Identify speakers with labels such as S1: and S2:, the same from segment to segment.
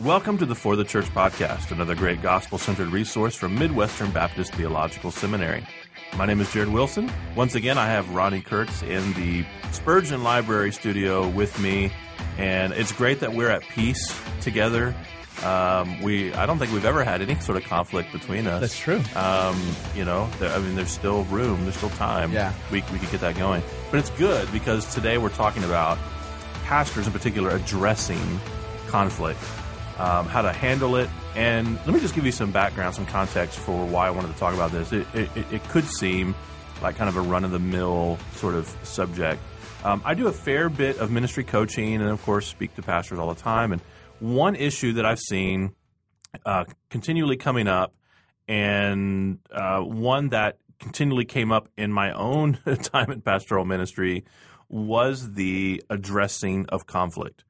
S1: Welcome to the For the Church podcast, another great gospel centered resource from Midwestern Baptist Theological Seminary. My name is Jared Wilson. Once again, I have Ronni Kurtz in the Spurgeon Library studio with me, and it's great that we're at peace together. Um, we, I don't think we've ever had any sort of conflict between us.
S2: That's true.
S1: Um, you know, there, I mean, there's still room, there's still time.
S2: Yeah.
S1: we we could get that going. But it's good because today we're talking about pastors in particular addressing conflict, um, how to handle it. And let me just give you some background, some context for why I wanted to talk about this. It, it, it could seem like kind of a run of the mill sort of subject. Um, I do a fair bit of ministry coaching and, of course, speak to pastors all the time. And one issue that I've seen uh, continually coming up, and uh, one that continually came up in my own time in pastoral ministry, was the addressing of conflict.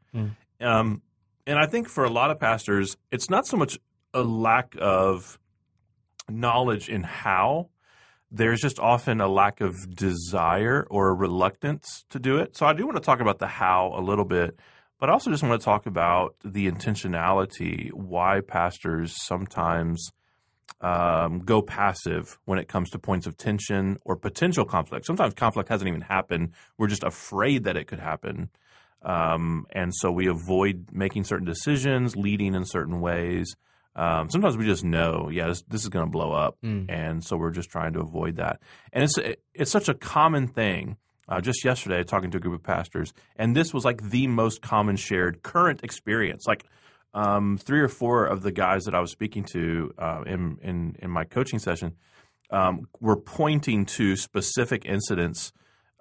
S1: Um, and I think for a lot of pastors, it's not so much a lack of knowledge in how, there's just often a lack of desire or a reluctance to do it. So I do want to talk about the how a little bit, but I also just want to talk about the intentionality, why pastors sometimes um, go passive when it comes to points of tension or potential conflict. Sometimes conflict hasn't even happened. We're just afraid that it could happen. Um, and so we avoid making certain decisions, leading in certain ways. Um, sometimes we just know, yeah, this, this is going to blow up, and so we're just trying to avoid that. And it's it's such a common thing. Uh, just yesterday, talking to a group of pastors, and this was like the most common shared current experience. Like um, three or four of the guys that I was speaking to uh, in, in in my coaching session um, were pointing to specific incidents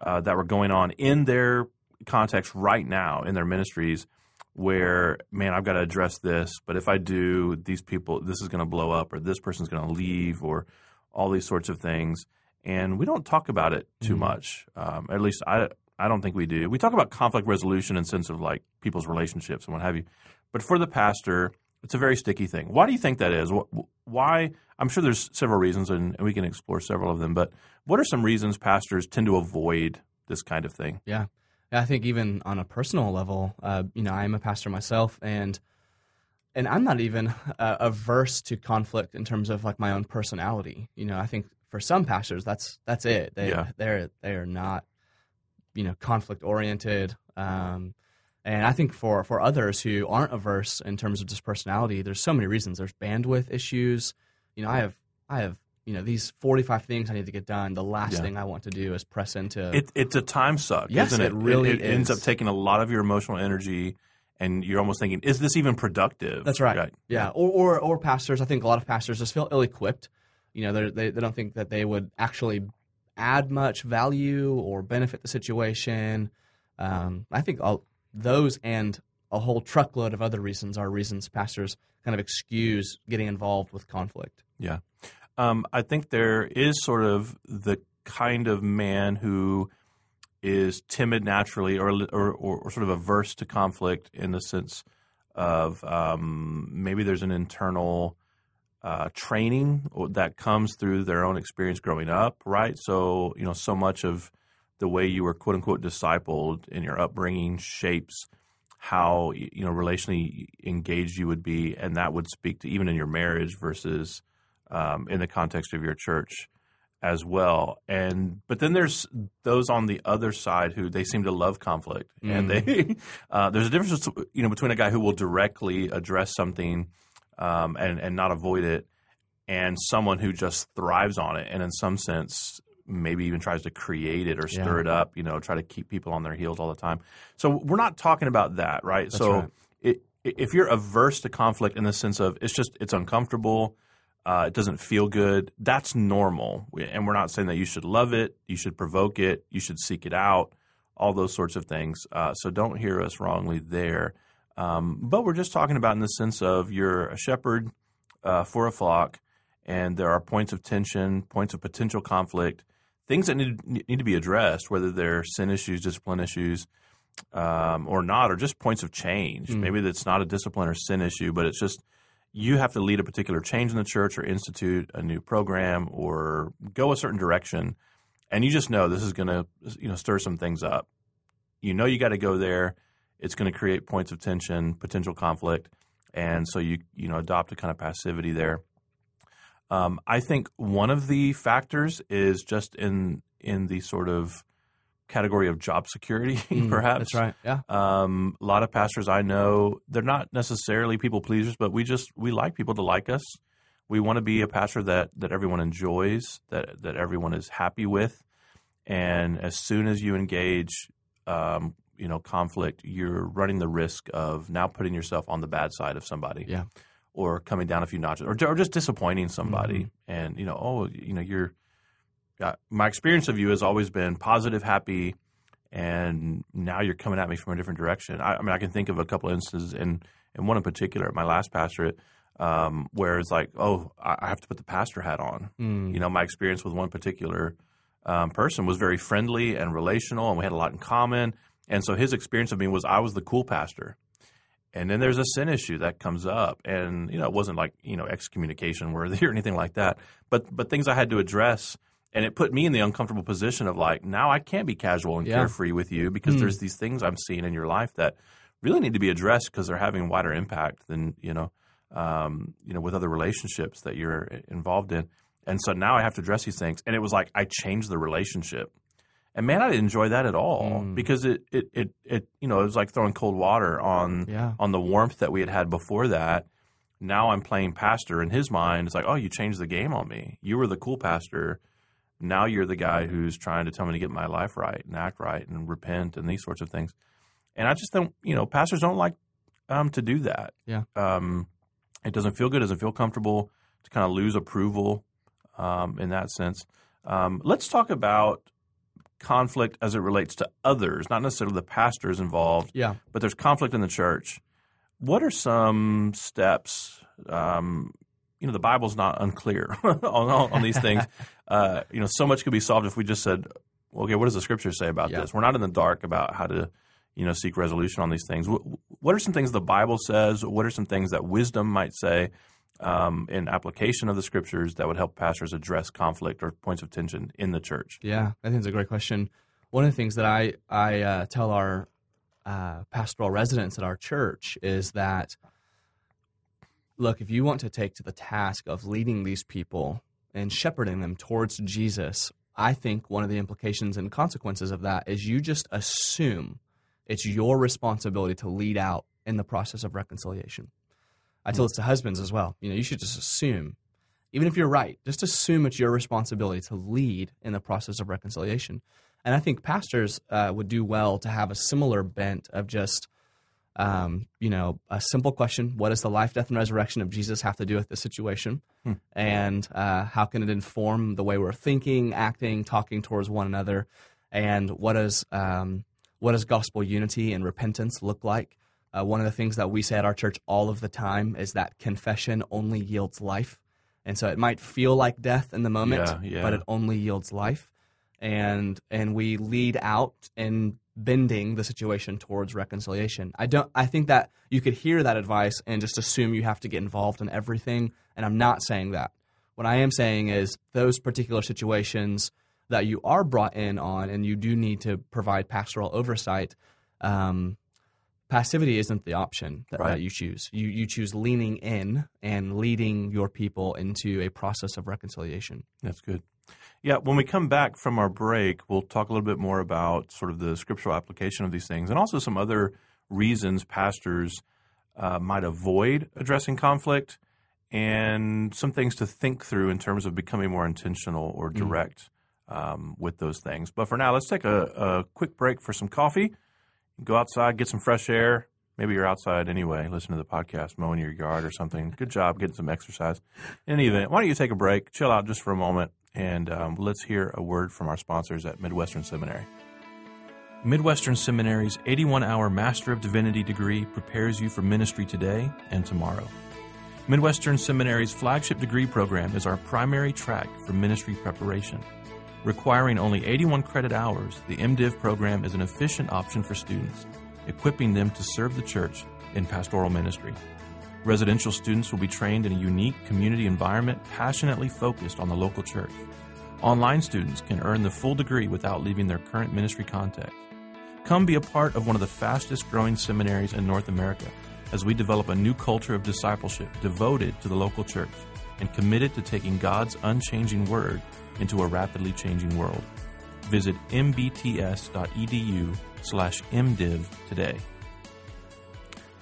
S1: uh, that were going on in their context right now in their ministries where man i've got to address this but if i do these people this is going to blow up or this person's going to leave or all these sorts of things. And we don't talk about it too much um, at least i i don't think we do. We talk about conflict resolution in sense of like people's relationships and what have you. But for the pastor it's a very sticky thing. Why do you think that is? Why i'm sure there's several reasons and we can explore several of them but what are some reasons pastors tend to avoid this kind of thing?
S2: Yeah. I think even on a personal level, uh, you know, I am a pastor myself, and and I'm not even uh, averse to conflict in terms of like my own personality. You know, I think for some pastors, that's that's it. They
S1: Yeah.
S2: they're they are not, you know, conflict oriented. Um, and I think for for others who aren't averse in terms of just personality, there's so many reasons. There's bandwidth issues. You know, I have I have you know these 45 things I need to get done. The last
S1: Yeah.
S2: thing I want to do is press into
S1: It, it's a time suck,
S2: Yes,
S1: isn't it?
S2: it really
S1: it, ends up taking a lot of your emotional energy, and you're almost thinking, "Is this even productive?"
S2: That's right. Yeah. Or, or or pastors. I think a lot of pastors just feel ill-equipped. You know, they they don't think that they would actually add much value or benefit the situation. Um, I think all, those and a whole truckload of other reasons are reasons pastors kind of excuse getting involved with conflict.
S1: Yeah. Um, I think there is sort of the kind of man who is timid naturally, or or, or, or sort of averse to conflict in the sense of um, maybe there's an internal uh, training that comes through their own experience growing up, right? So you know, so much of the way you were quote unquote discipled in your upbringing shapes how you know relationally engaged you would be, and that would speak to even in your marriage versus um, in the context of your church as well. And but then there's those on the other side who they seem to love conflict, and they uh, there's a difference you know between a guy who will directly address something um, and and not avoid it, and someone who just thrives on it, and in some sense maybe even tries to create it or stir
S2: Yeah.
S1: it up, you know, try to keep people on their heels all the time. So we're not talking about that, right? so
S2: right.
S1: it, if you're averse to conflict in the sense of it's just it's uncomfortable, uh, it doesn't feel good, that's normal. And we're not saying that you should love it, you should provoke it, you should seek it out, all those sorts of things. Uh, so don't hear us wrongly there. Um, but we're just talking about in the sense of you're a shepherd uh, for a flock, and there are points of tension, points of potential conflict, things that need, need to be addressed, whether they're sin issues, discipline issues, um, or not, or just points of change. Maybe that's not a discipline or sin issue, but it's just you have to lead a particular change in the church or institute a new program or go a certain direction, and you just know this is going to you know stir some things up. You know you got to go there. It's going to create points of tension, potential conflict, and so you you know adopt a kind of passivity there. Um, I think one of the factors is just in in the sort of category of job security,
S2: Mm,
S1: perhaps.
S2: That's right. Yeah.
S1: Um, a lot of pastors I know, they're not necessarily people pleasers, but we just we like people to like us. We want to be a pastor that that everyone enjoys, that that everyone is happy with, and as soon as you engage, um, you know, conflict, you're running the risk of now putting yourself on the bad side of somebody,
S2: Yeah.
S1: or coming down a few notches, or, or just disappointing somebody,
S2: Mm-hmm.
S1: and you know, oh, you know, you're. My experience of you has always been positive, happy, and now you're coming at me from a different direction. I, I mean, I can think of a couple instances, and and one in particular at my last pastorate, um, where it's like, oh, I I have to put the pastor hat on.
S2: Mm.
S1: You know, my experience with one particular um, person was very friendly and relational, and we had a lot in common. And so his experience of me was I was the cool pastor. And then there's a sin issue that comes up, and you know, it wasn't like you know excommunication worthy or anything like that, but but things I had to address, and it put me in the uncomfortable position of like now I can't be casual and
S2: Yeah.
S1: carefree with you because
S2: Mm.
S1: there's these things I'm seeing in your life that really need to be addressed because they're having wider impact than you know, um, you know, with other relationships that you're involved in. And so now I have to address these things, and it was like I changed the relationship. And man, I didn't enjoy that at all
S2: Mm.
S1: because it, it, it, it, you know, it was like throwing cold water on
S2: Yeah.
S1: on the warmth that we had had before that. Now I'm playing pastor in his mind. It's like, oh, you changed the game on me. You were the cool pastor. Now you're the guy who's trying to tell me to get my life right and act right and repent and these sorts of things. And I just don't, you know, pastors don't like um, to do that.
S2: Yeah.
S1: Um, it doesn't feel good. Doesn't feel comfortable to kind of lose approval um, in that sense. Um, let's talk about conflict as it relates to others, not necessarily the pastors involved,
S2: Yeah.
S1: but there's conflict in the church. What are some steps? Um, you know, the Bible's not unclear on, on, on these things. uh, you know, so much could be solved if we just said, "Okay, what does the Scripture say about
S2: Yeah.
S1: this?" We're not in the dark about how to, you know, seek resolution on these things. What, what are some things the Bible says? What are some things that wisdom might say um, in application of the Scriptures that would help pastors address conflict or points of tension in the church?
S2: Yeah, I think it's a great question. One of the things that I I uh, tell our uh, pastoral residents at our church is that look, if you want to take to the task of leading these people and shepherding them towards Jesus, I think one of the implications and consequences of that is you just assume it's your responsibility to lead out in the process of reconciliation. I tell this to husbands as well. You know, you should just assume even if you're right, just assume it's your responsibility to lead in the process of reconciliation. And I think pastors uh, would do well to have a similar bent of just, um, you know, a simple question: What does the life, death, and resurrection of Jesus have to do with this situation? And uh, how can it inform the way we're thinking, acting, talking towards one another? And what does um, what does gospel unity and repentance look like? Uh, one of the things that we say at our church all of the time is that confession only yields life. And so it might feel like death in the moment,
S1: Yeah, yeah.
S2: but it only yields life. And and we lead out in bending the situation towards reconciliation. I don't I think that you could hear that advice and just assume you have to get involved in everything. And I'm not saying that. What I am saying is those particular situations that you are brought in on and you do need to provide pastoral oversight, um, passivity isn't the option that,
S1: Right.
S2: that you choose. You you choose leaning in and leading your people into a process of reconciliation.
S1: That's good. Yeah, when we come back from our break, we'll talk a little bit more about sort of the scriptural application of these things and also some other reasons pastors uh, might avoid addressing conflict and some things to think through in terms of becoming more intentional or direct um, with those things. But for now, let's take a, a quick break for some coffee, go outside, get some fresh air. Maybe you're outside anyway, listen to the podcast, mowing your yard or something. Good job getting some exercise. In any event, why don't you take a break, chill out just for a moment, and um, let's hear a word from our sponsors at Midwestern Seminary. Midwestern Seminary's 81 hour Master of Divinity degree prepares you for ministry today and tomorrow. Midwestern Seminary's flagship degree program is our primary track for ministry preparation. Requiring only 81 credit hours, the MDiv program is an efficient option for students, equipping them to serve the church in pastoral ministry. Residential students will be trained in a unique community environment passionately focused on the local church. Online students can earn the full degree without leaving their current ministry context. Come be a part of one of the fastest growing seminaries in North America as we develop a new culture of discipleship devoted to the local church and committed to taking God's unchanging word into a rapidly changing world. Visit mbts.edu slash mdiv today.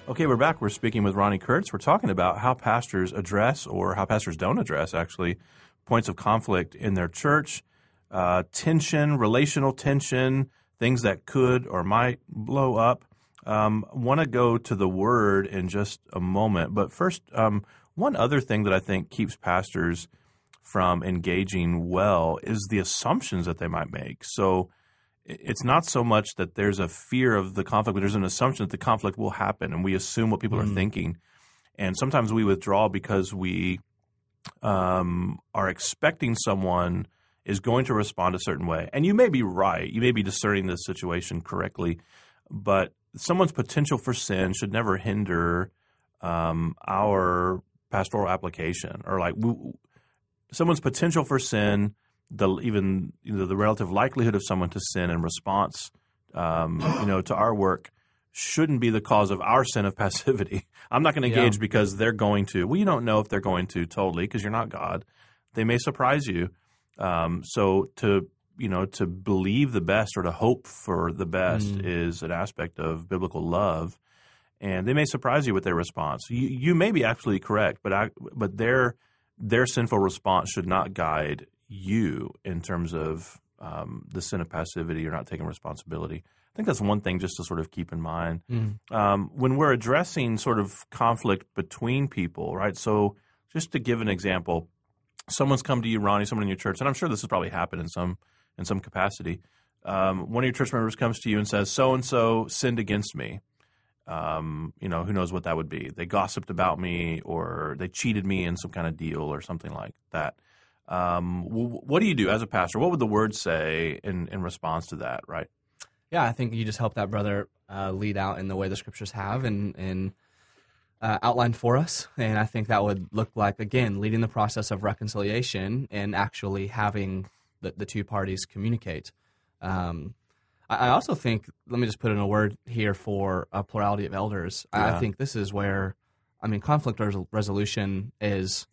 S1: Okay, we're back. We're speaking with Ronni Kurtz. We're talking about how pastors address, or how pastors don't address, actually, points of conflict in their church, uh, tension, relational tension, things that could or might blow up. Um, Want to go to the word in just a moment, but first, um, one other thing that I think keeps pastors from engaging well is the assumptions that they might make. So it's not so much that there's a fear of the conflict, but there's an assumption that the conflict will happen, and we assume what people mm. are thinking. And sometimes we withdraw because we um, are expecting someone is going to respond a certain way. And you may be right. You may be discerning the situation correctly, but someone's potential for sin should never hinder um, our pastoral application or like we, someone's potential for sin, the even you know, the relative likelihood of someone to sin in response, um, you know, to our work shouldn't be the cause of our sin of passivity. I'm not going to engage yeah. because they're going to. Well, you don't know if they're going to totally because you're not God. They may surprise you. Um, so to you know to believe the best or to hope for the best mm. is an aspect of biblical love, and they may surprise you with their response. You, you may be absolutely correct, but I, but their their sinful response should not guide you in terms of um, the sin of passivity or not taking responsibility. I think that's one thing just to sort of keep in mind mm. um, when we're addressing sort of conflict between people, right? So, just to give an example, someone's come to you, Ronni, someone in your church, and I'm sure this has probably happened in some in some capacity. Um, one of your church members comes to you and says, "So and so sinned against me." Um, you know, who knows what that would be? They gossiped about me, or they cheated me in some kind of deal, or something like that. Um, w- what do you do as a pastor? What would the word say in in response to that? Right?
S2: Yeah, I think you just help that brother uh, lead out in the way the scriptures have, and and uh, outlined for us. And I think that would look like, again, leading the process of reconciliation and actually having the, the two parties communicate. Um, I, I, also think, let me just put in a word here for a plurality of elders. Yeah. I think this is where, I mean, conflict resolution is,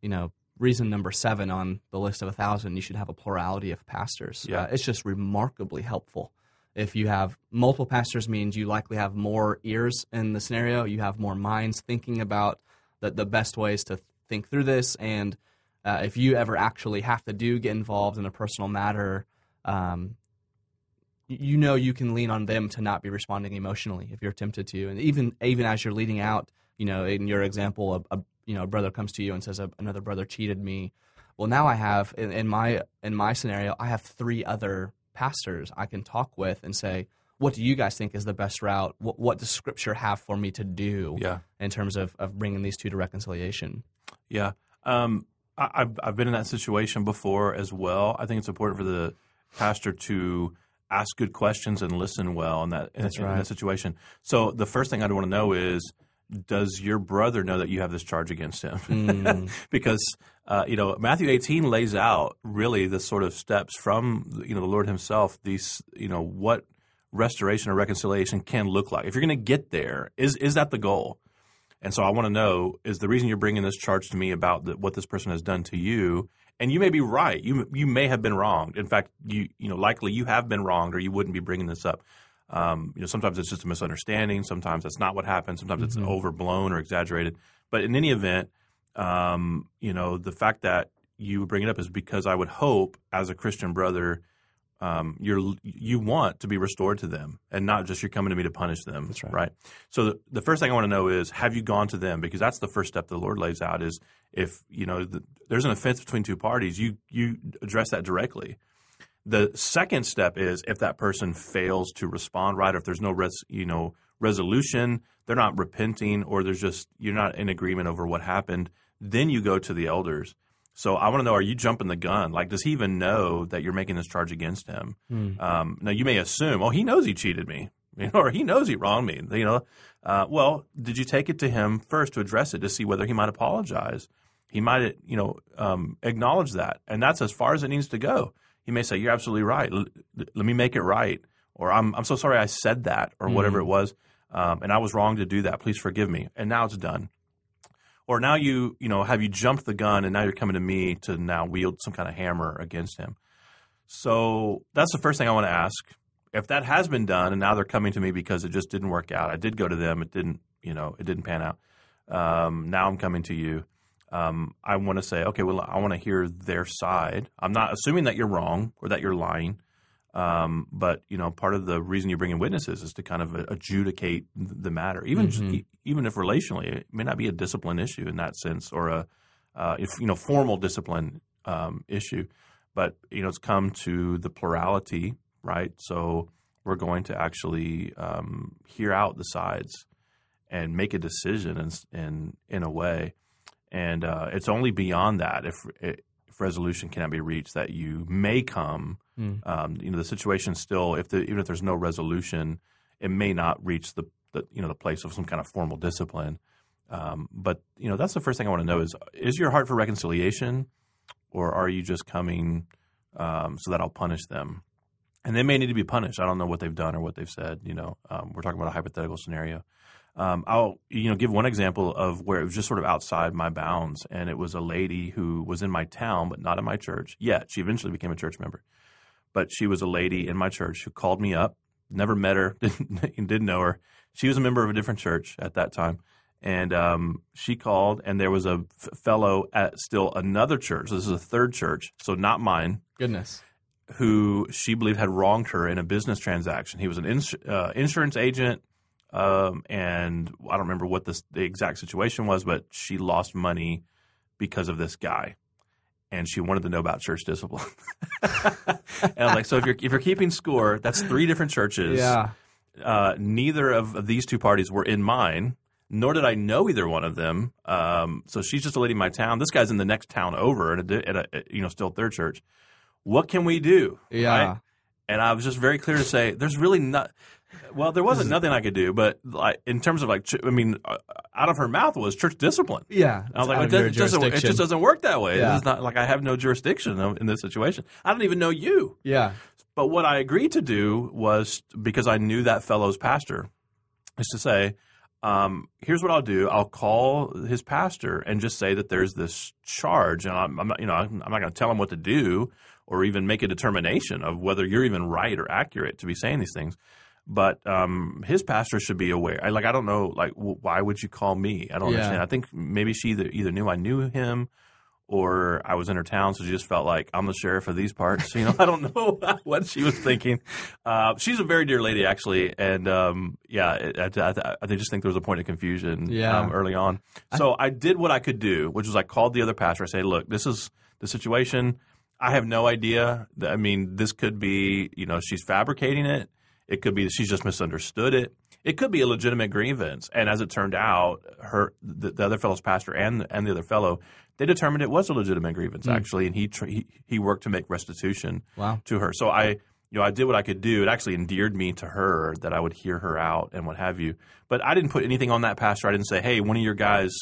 S2: you know, reason number seven on the list of a thousand. You should have a plurality of pastors. Yeah. Uh, it's just remarkably helpful. If you have multiple pastors, means you likely have more ears in the scenario. You have more minds thinking about the, the best ways to think through this. And uh, if you ever actually have to do get involved in a personal matter, um, you know you can lean on them to not be responding emotionally if you're tempted to. And even even as you're leading out, you know, in your example, a, a you know a brother comes to you and says another brother cheated me. Well, now I have in, in my in my scenario, I have three other pastors I can talk with and say, what do you guys think is the best route? What, what does Scripture have for me to do
S1: yeah.
S2: in terms of, of bringing these two to reconciliation?
S1: Yeah. Um, I, have I've been in that situation before as well. I think it's important for the pastor to ask good questions and listen well in that, in, right. in that situation. So the first thing I'd want to know is, does your brother know that you have this charge against him? Mm. because uh, you know Matthew 18 lays out really the sort of steps from you know the Lord Himself. These you know what restoration or reconciliation can look like. If you're going to get there, is is that the goal? And so I want to know is the reason you're bringing this charge to me about the, what this person has done to you. And you may be right. You you may have been wronged. In fact, you you know likely you have been wronged, or you wouldn't be bringing this up. Um, you know, sometimes it's just a misunderstanding. Sometimes that's not what happened. Sometimes mm-hmm. it's overblown or exaggerated. But in any event, um, you know, the fact that you bring it up is because I would hope, as a Christian brother, um, you're you want to be restored to them, and not just you're coming to me to punish them.
S2: That's right.
S1: Right. So the, the first thing I want to know is, have you gone to them? Because that's the first step the Lord lays out. Is if you know the, there's an offense between two parties, you you address that directly. The second step is if that person fails to respond right, or if there's no res, you know resolution, they're not repenting, or there's just you're not in agreement over what happened. Then you go to the elders so I want to know: Are you jumping the gun? Like, does he even know that you're making this charge against him? Mm. Um, now, you may assume, oh, he knows he cheated me, you know, or he knows he wronged me. You know, uh, well, did you take it to him first to address it to see whether he might apologize? He might, you know, um, acknowledge that, and that's as far as it needs to go. He may say, "You're absolutely right. L- let me make it right," or "I'm I'm so sorry I said that," or mm. whatever it was. um, and I was wrong to do that. Please forgive me. And now it's done. Or now you, you know, have you jumped the gun and now you're coming to me to now wield some kind of hammer against him. So that's the first thing I want to ask. If that has been done and now they're coming to me because it just didn't work out, I did go to them, it didn't, you know, it didn't pan out. Um, now I'm coming to you. Um, I want to say, okay, well, I want to hear their side. I'm not assuming that you're wrong or that you're lying. Um, but you know, part of the reason you bring in witnesses is to kind of adjudicate the matter, even
S2: Mm-hmm.
S1: even if relationally, it may not be a discipline issue in that sense, or a uh, if you know formal discipline um, issue, but you know it's come to the plurality, right? So we're going to actually um, hear out the sides and make a decision in in, in a way, and uh, it's only beyond that if if resolution cannot be reached that you may come.
S2: Mm.
S1: Um, you know, the situation still, if the, even if there's no resolution, it may not reach the, the you know the place of some kind of formal discipline. Um, but you know, that's the first thing I want to know is is your heart for reconciliation, or are you just coming um, so that I'll punish them? And they may need to be punished. I don't know what they've done or what they've said. You know, um, we're talking about a hypothetical scenario. Um, I'll you know give one example of where it was just sort of outside my bounds, and it was a lady who was in my town but not in my church yet. She eventually became a church member, but she was a lady in my church who called me up. Never met her, didn't, didn't know her. She was a member of a different church at that time, and um, she called, and there was a f- fellow at still another church. This is a third church, so not mine
S2: Goodness.
S1: who she believed had wronged her in a business transaction. He was an ins- uh, insurance agent, um, and I don't remember what this, the exact situation was, but she lost money because of this guy, and she wanted to know about church discipline. and I was like, so if you're if you're keeping score, that's three different churches.
S2: Yeah.
S1: Uh, neither of, of these two parties were in mine. Nor did I know either one of them. Um, so she's just a lady in my town. This guy's in the next town over at a, at a you know still third church. What can we do?
S2: Yeah.
S1: right? And I was just very clear to say, there's really not. Well, there wasn't nothing I could do, but like in terms of like, I mean, uh, out of her mouth was church discipline.
S2: Yeah.
S1: I was like, it,
S2: of
S1: doesn't, it doesn't- it just doesn't work that way.
S2: Yeah.
S1: It's not like I have no jurisdiction in this situation. I don't even know you.
S2: Yeah.
S1: But what I agreed to do was because I knew that fellow's pastor, is to say, um, here's what I'll do. I'll call his pastor and just say that there's this charge, and I'm, I'm not, you know, I'm not going to tell him what to do or even make a determination of whether you're even right or accurate to be saying these things. But um, his pastor should be aware. I, like I don't know, like w- why would you call me? I don't
S2: Yeah.
S1: understand. I think maybe she either, either knew I knew him or I was in her town, so she just felt like I'm the sheriff of these parts. You know, I don't know what she was thinking. Uh, she's a very dear lady, actually, and um, yeah, I, I, I just think there was a point of confusion
S2: Yeah.
S1: um, early on. So I, did what I could do, which was I called the other pastor. I said, "Look, this is the situation. I have no idea. I mean, this could be, you know, she's fabricating it. It could be that she's just misunderstood it. It could be a legitimate grievance. And as it turned out, her the, the other fellow's pastor and and the other fellow, they determined it was a legitimate grievance actually, and he tr- he he worked to make restitution
S2: Wow.
S1: to her. So I, you know, I did what I could do. It actually endeared me to her that I would hear her out and what have you. But I didn't put anything on that pastor. I didn't say, "Hey, one of your guys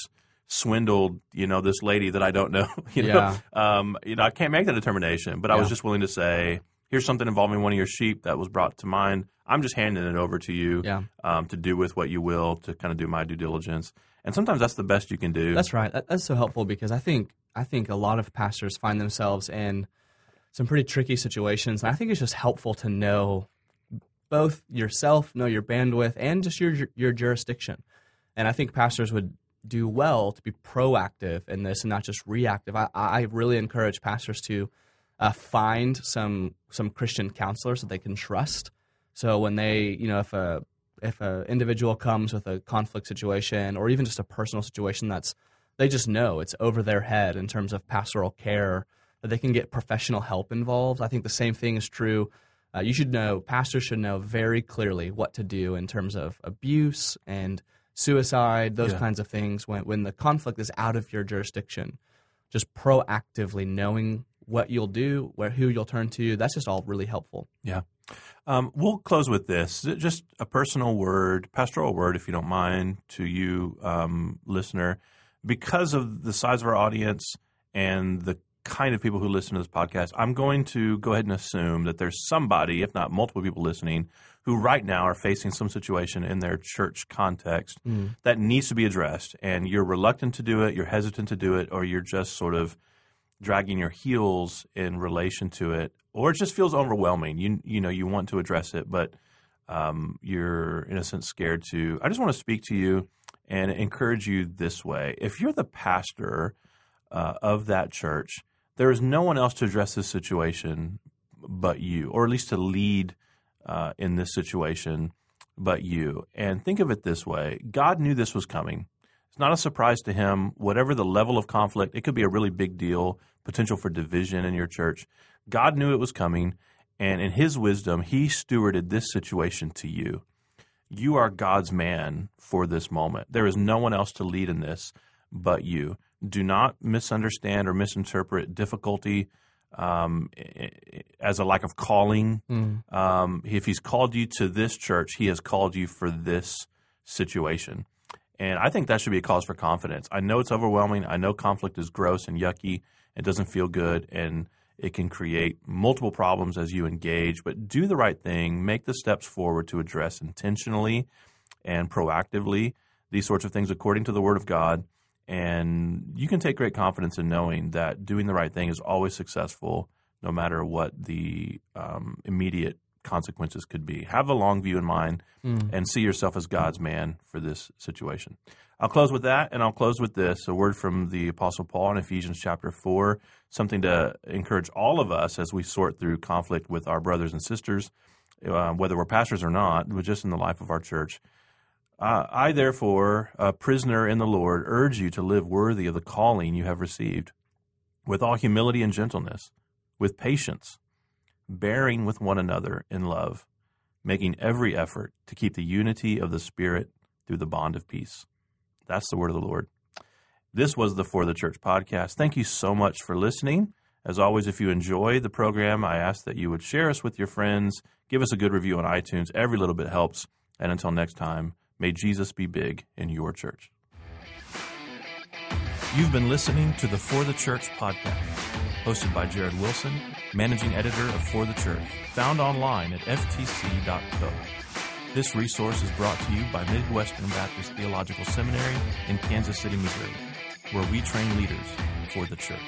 S1: swindled, you know, this lady that I don't know." you know,
S2: Yeah.
S1: um, you know, I can't make that determination. But I was just willing to say, "Here's something involving one of your sheep that was brought to mind. I'm just handing it over to you
S2: Yeah.
S1: um, to do with what you will to kind of do my due diligence." And sometimes that's the best you can do.
S2: That's right. That's so helpful because I think I think a lot of pastors find themselves in some pretty tricky situations, and I think it's just helpful to know both yourself, know your bandwidth, and just your your jurisdiction. And I think pastors would do well to be proactive in this and not just reactive. I, I really encourage pastors to uh, find some some Christian counselors that they can trust. So when they, you know, if a if an individual comes with a conflict situation or even just a personal situation that's they just know it's over their head in terms of pastoral care that they can get professional help involved. I think the same thing is true. Uh, you should know, pastors should know very clearly what to do in terms of abuse and suicide, those
S1: Yeah.
S2: kinds of things when, when the conflict is out of your jurisdiction. Just proactively knowing what you'll do, where who you'll turn to, that's just all really helpful.
S1: Yeah. Um, we'll close with this. Just a personal word, pastoral word, if you don't mind, to you, um, listener. Because of the size of our audience and the kind of people who listen to this podcast, I'm going to go ahead and assume that there's somebody, if not multiple people listening, who right now are facing some situation in their church context
S2: Mm.
S1: that needs to be addressed. And you're reluctant to do it, you're hesitant to do it, or you're just sort of dragging your heels in relation to it, or it just feels overwhelming. You you know you want to address it, but um, you're in a sense scared to. I just want to speak to you and encourage you this way: if you're the pastor uh, of that church, there is no one else to address this situation but you, or at least to lead uh, in this situation but you. And think of it this way: God knew this was coming. It's not a surprise to him. Whatever the level of conflict, it could be a really big deal, potential for division in your church. God knew it was coming, and in his wisdom, he stewarded this situation to you. You are God's man for this moment. There is no one else to lead in this but you. Do not misunderstand or misinterpret difficulty um, as a lack of calling.
S2: Mm.
S1: Um, if he's called you to this church, he has called you for this situation. And I think that should be a cause for confidence. I know it's overwhelming. I know conflict is gross and yucky. It doesn't feel good. And it can create multiple problems as you engage. But do the right thing. Make the steps forward to address intentionally and proactively these sorts of things according to the Word of God. And you can take great confidence in knowing that doing the right thing is always successful, no matter what the um, immediate consequences could be. Have a long view in mind
S2: Mm.
S1: and see yourself as God's man for this situation. I'll close with that, and I'll close with this a word from the Apostle Paul in Ephesians chapter 4, something to encourage all of us as we sort through conflict with our brothers and sisters, uh, whether we're pastors or not, but just in the life of our church. Uh, I, therefore, a prisoner in the Lord, urge you to live worthy of the calling you have received, with all humility and gentleness, with patience, bearing with one another in love, making every effort to keep the unity of the Spirit through the bond of peace. That's the word of the Lord. This was the For the Church podcast. Thank you so much for listening. As always, if you enjoy the program, I ask that you would share us with your friends, give us a good review on iTunes. Every little bit helps. And until next time, may Jesus be big in your church. You've been listening to the For the Church podcast, hosted by Jared Wilson, managing editor of For the Church, found online at ftc.co. This resource is brought to you by Midwestern Baptist Theological Seminary in Kansas City, Missouri, where we train leaders for the church.